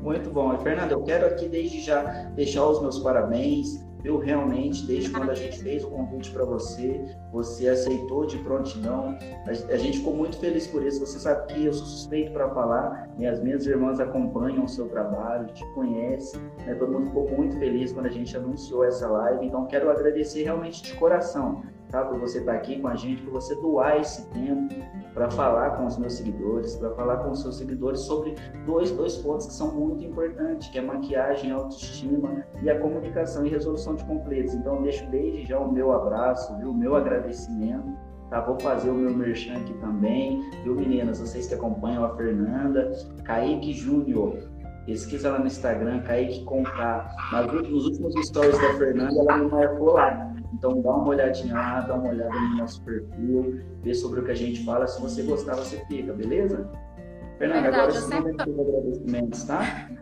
Muito bom. Fernanda, eu quero aqui desde já deixar os meus parabéns viu? Realmente, desde quando a gente fez o convite para você, você aceitou de prontidão. A, gente ficou muito feliz por isso. Você sabe que eu sou suspeito para falar, e as minhas irmãs acompanham o seu trabalho, te conhecem. Né? Todo mundo ficou muito feliz quando a gente anunciou essa live. Então, quero agradecer realmente de coração tá? por você estar tá aqui com a gente, por você doar esse tempo para falar com os meus seguidores, para falar com os seus seguidores sobre dois, dois pontos que são muito importantes, que é maquiagem, autoestima e a comunicação e resolução de conflitos. Então, deixo desde já o meu abraço, viu? o meu agradecimento. Tá, vou fazer o meu merchan aqui também, viu meninas, vocês que acompanham a Fernanda, Kaique Júnior, pesquisa lá no Instagram, Kaique Conká, nos últimos stories da Fernanda, ela me marcou lá, então dá uma olhadinha lá, dá uma olhada no nosso perfil, vê sobre o que a gente fala. Se você gostar, você fica, beleza? Fernanda, Verdade, agora sempre... os agradecimentos, tá? (laughs)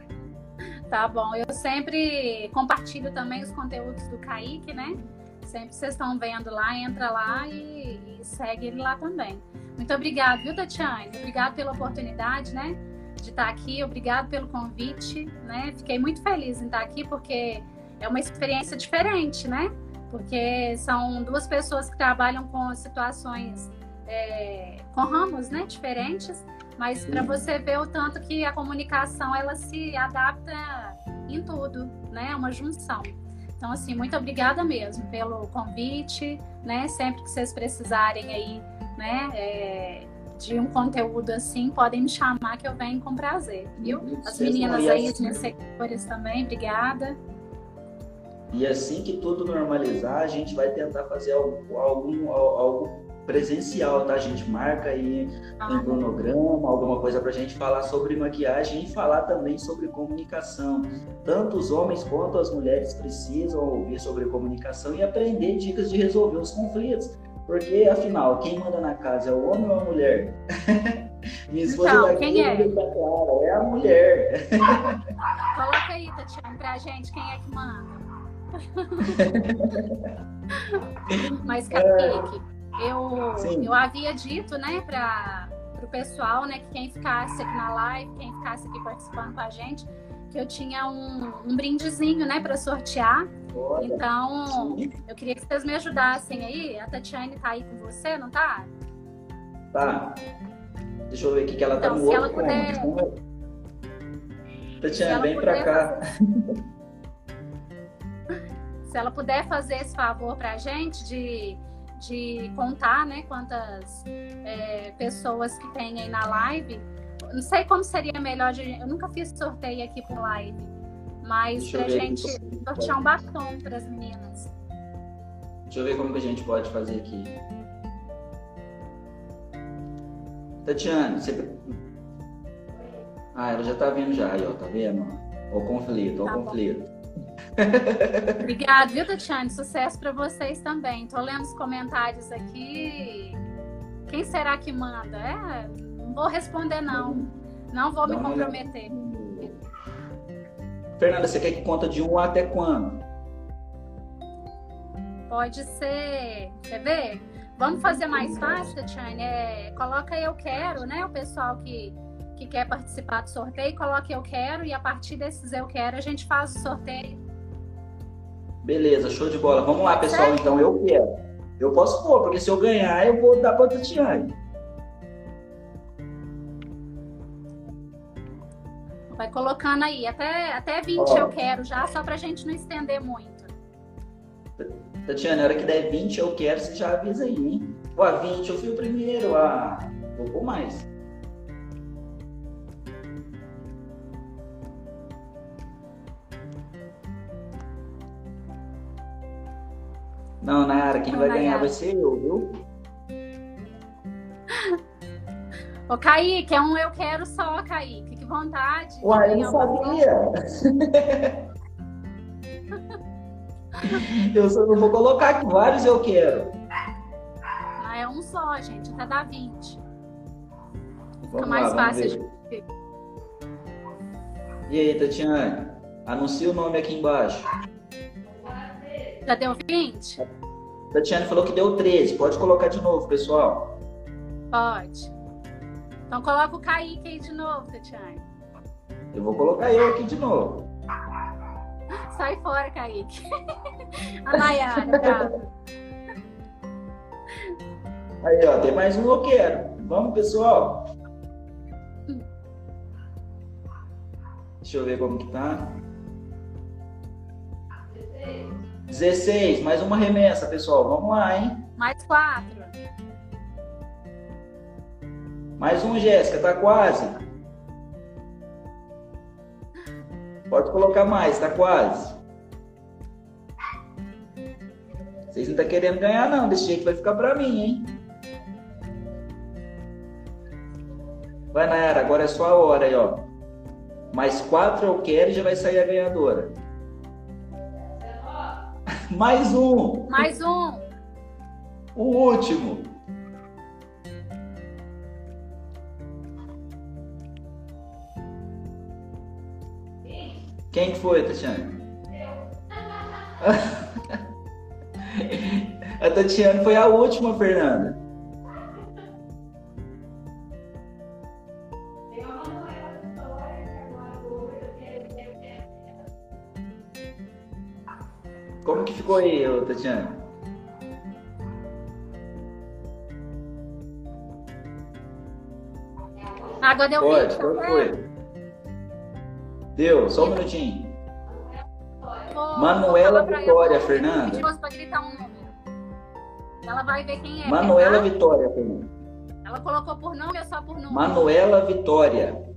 Tá bom. Eu sempre compartilho também os conteúdos do Kaique, né? Sempre vocês estão vendo lá, entra lá e, e segue ele lá também. Muito obrigada, viu, Tatiane? Obrigada pela oportunidade, né? De estar aqui. Obrigado pelo convite, né? Fiquei muito feliz em estar aqui porque é uma experiência diferente, né? Porque são duas pessoas que trabalham com situações, é, com ramos né, diferentes, mas para você ver o tanto que a comunicação ela se adapta em tudo, né? É uma junção. Então, assim, muito obrigada mesmo pelo convite, né? Sempre que vocês precisarem aí, né? É, de um conteúdo assim, podem me chamar que eu venho com prazer, viu? As meninas aí, os meus seguidores também, obrigada. E assim que tudo normalizar, a gente vai tentar fazer algo, algo, algo presencial, tá? A gente marca aí ah. um cronograma, alguma coisa para a gente falar sobre maquiagem e falar também sobre comunicação. Tanto os homens quanto as mulheres precisam ouvir sobre comunicação e aprender dicas de resolver os conflitos. Porque, afinal, quem manda na casa é o homem ou a mulher? (laughs) Minha esposa então, quem é? Tá clara, é a mulher. Coloca aí, Tatiana, pra gente quem é que manda. Mas, Kaique, eu, eu havia dito, né, para o pessoal, né, que quem ficasse aqui na live, quem ficasse aqui participando com a gente, que eu tinha um, um brindezinho, né, para sortear. Olha, então, sim. eu queria que vocês me ajudassem aí. A Tatiane tá aí com você, não tá? Tá. Deixa eu ver aqui que ela tá então, tá no se outro ela puder... Tatiane, vem para cá. Se ela puder fazer esse favor para a gente de, de contar, né, quantas é, pessoas que tem aí na live, não sei como seria melhor, de, eu nunca fiz sorteio aqui por live, mas para a gente sortear um batom para as meninas. Deixa eu ver como que a gente pode fazer aqui. Tatiana, você... Ah, ela já tá vendo já aí, ó, tá vendo? Ó o conflito, tá o conflito. Obrigada, viu, Tatiane? Sucesso para vocês também. Tô lendo os comentários aqui. Quem será que manda? É, não vou responder, não. Não vou me comprometer. Fernanda, você quer que conta de um até quando? Pode ser. Quer ver? Vamos fazer mais fácil, Tatiane? É, coloca eu quero, né? O pessoal que, que quer participar do sorteio, coloca eu quero e a partir desses eu quero a gente faz o sorteio. Beleza, show de bola. Vamos lá, pessoal. Então eu quero. Eu posso pôr, porque se eu ganhar, eu vou dar para Tatiane. Vai colocando aí. Até, até 20 Ó. eu quero já, só para a gente não estender muito. Tatiana, na hora que der 20 eu quero, você já avisa aí, hein? Ó, 20 eu fui o primeiro. Ah, vou pôr mais. Não, Nayara, quem não, vai Nayara. ganhar vai ser eu, viu? Ô, Kaique, é um eu quero só, Kaique. Que vontade. Uai, eu não sabia. eu só não vou colocar aqui vários eu quero. Ah, é um só, gente. Até dá 20. Fica mais lá, fácil de E aí, Tatiane? Anuncia o nome aqui embaixo. Já deu 20? Tatiane falou que deu 13. Pode colocar de novo, pessoal. Pode. Então coloca o Kaique aí de novo, Tatiane. Eu vou colocar eu aqui de novo. Sai fora, Kaique. (laughs) A Nayara, tá? Aí, ó, tem mais um eu quero. Vamos, pessoal. Deixa eu ver como que tá. 16, mais uma remessa, pessoal. Vamos lá, hein? Mais quatro. Mais um, Jéssica, tá quase. Pode colocar mais, tá quase. Vocês não estão tá querendo ganhar, não. Desse jeito vai ficar pra mim, hein? Vai, Nayara, agora é só a hora aí, ó. Mais quatro eu quero e já vai sair a ganhadora. Mais um. Mais um. O último. Quem foi, Tatiana? Eu. (laughs) a Tatiana foi a última, Fernanda. Como que ficou aí, Tatiana? Água deu Pode, qual foi? Deu, só um minutinho. Manuela Vitória, Fernanda. Para gritar um número. Ela vai ver quem é. Manuela Vitória, Fernanda. Ela colocou por nome ou só por número? Manuela Vitória.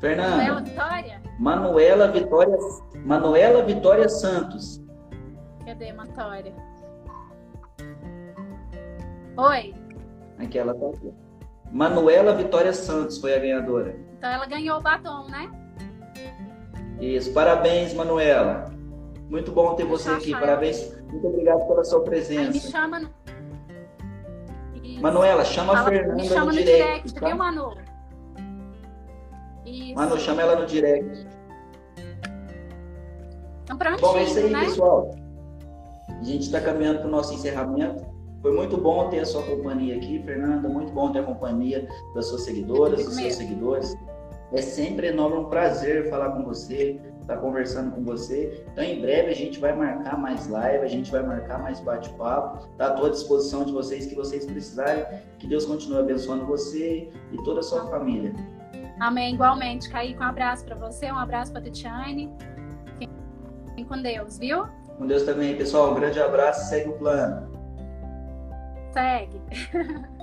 Fernanda. Manuela Vitória? Manuela Vitória, Manuela Vitória Santos. Cadê Vitória? Oi. Aqui ela tá aqui. Manuela Vitória Santos foi a ganhadora. Então ela ganhou o batom, né? Isso. Parabéns, Manuela. Muito bom ter você aqui. Parabéns. Muito obrigado pela sua presença. Aí me chama no... Manuela, chama Fala, a Fernanda me chama no, no direct, direct tá? viu, Manu? Isso. Manu, chama ela no direct. Então, prontinho, Bom, é isso aí, né? pessoal. A gente está caminhando para o nosso encerramento. Foi muito bom ter a sua companhia aqui, Fernanda. Muito bom ter a companhia das suas seguidoras, dos seus seguidores. É sempre enorme um prazer falar com você, estar tá conversando com você. Então, em breve, a gente vai marcar mais live, a gente vai marcar mais bate-papo. Está à disposição de vocês que vocês precisarem. Que Deus continue abençoando você e toda a sua família. Amém. Igualmente. Kaique, um abraço para você, um abraço para a Titiane. Fiquem com Deus, viu? Com Deus também, pessoal. Um grande abraço. Segue o plano. Segue. (laughs)